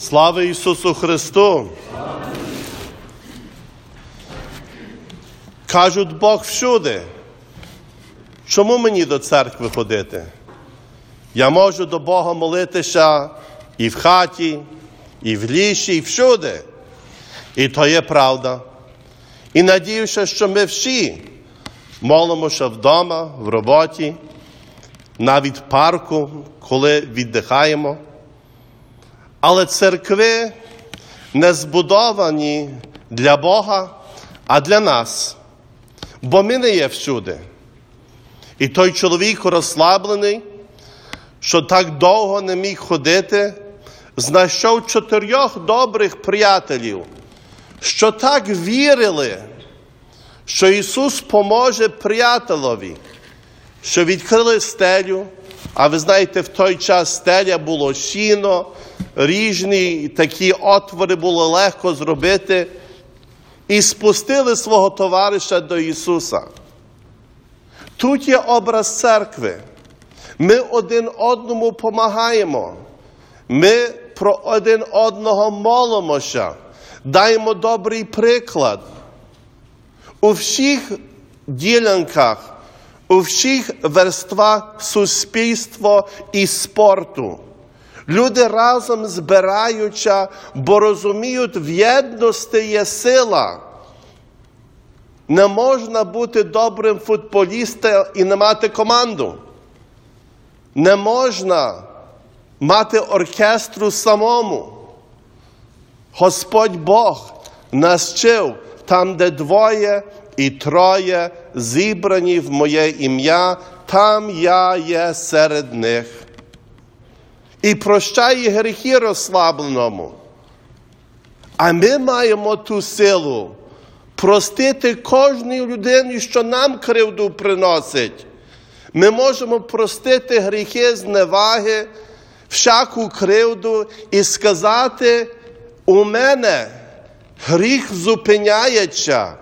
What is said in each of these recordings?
Слава Ісусу Христу! Кажуть Бог всюди. Чому мені до церкви ходити? Я можу до Бога молитися і в хаті, і в лісі, і всюди. І то є правда. І надіюся, що ми всі молимося вдома, в роботі, навіть в парку, коли віддихаємо. Але церкви не збудовані для Бога, а для нас. Бо ми не є всюди. І той чоловік розслаблений, що так довго не міг ходити, знайшов чотирьох добрих приятелів, що так вірили, що Ісус поможе приятелові, що відкрили стелю. А ви знаєте, в той час стеля було сіно, ріжні такі отвори було легко зробити, і спустили свого товариша до Ісуса. Тут є образ церкви. Ми один одному допомагаємо. Ми про один одного молимося, даємо добрий приклад. У всіх ділянках, у всіх верствах суспільства і спорту. Люди разом збираються, бо розуміють, в єдності є сила. Не можна бути добрим футболістом і не мати команду. Не можна мати оркестру самому. Господь Бог нас вчив там, де двоє і троє зібрані в моє ім'я, там я є серед них. І прощає гріхи розслабленому. А ми маємо ту силу простити кожній людині, що нам кривду приносить. Ми можемо простити гріхи зневаги, всяку кривду і сказати, у мене гріх зупиняється.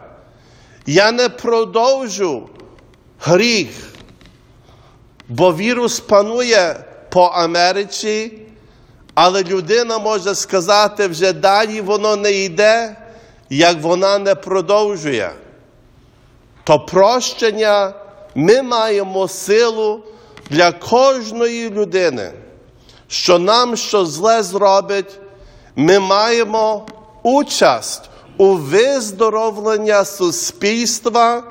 Я не продовжу гріх, бо вірус панує по Америці, але людина може сказати, вже далі воно не йде, як вона не продовжує. То прощення ми маємо силу для кожної людини, що нам що зле зробить, ми маємо участь у виздоровлення суспільства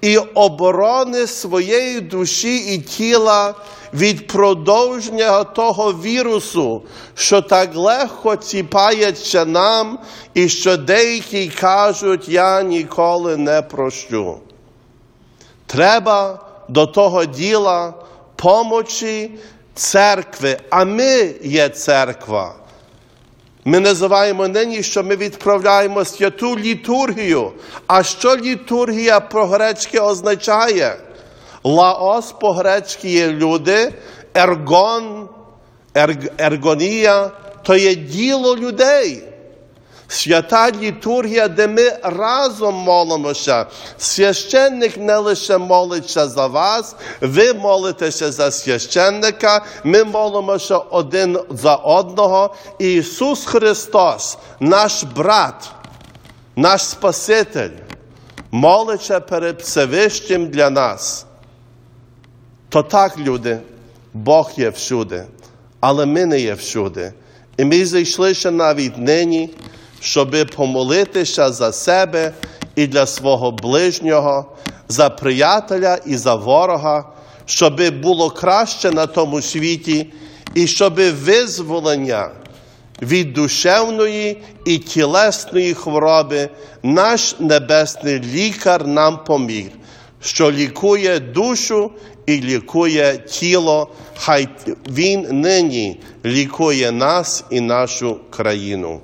і оборони своєї душі і тіла від продовження того вірусу, що так легко ціпається нам, і що деякі кажуть, я ніколи не прощу. Треба до того діла помочі церкви, а ми є церква. Ми називаємо нині, що ми відправляємо святу літургію. А що літургія по гречки означає? Лаос по гречки є люди, ергон, ерг, ергонія то є діло людей. Свята літургія, де ми разом молимося. Священник не лише молиться за вас, ви молитеся за священника, ми молимося один за одного. І Ісус Христос, наш брат, наш Спаситель, молиться перед Всевищим для нас. То так, люди, Бог є всюди, але ми не є всюди. І ми зайшли ще навіть нині щоби помолитися за себе і для свого ближнього, за приятеля і за ворога, щоби було краще на тому світі, і щоби визволення від душевної і тілесної хвороби наш небесний лікар нам поміг, що лікує душу і лікує тіло, хай Він нині лікує нас і нашу країну.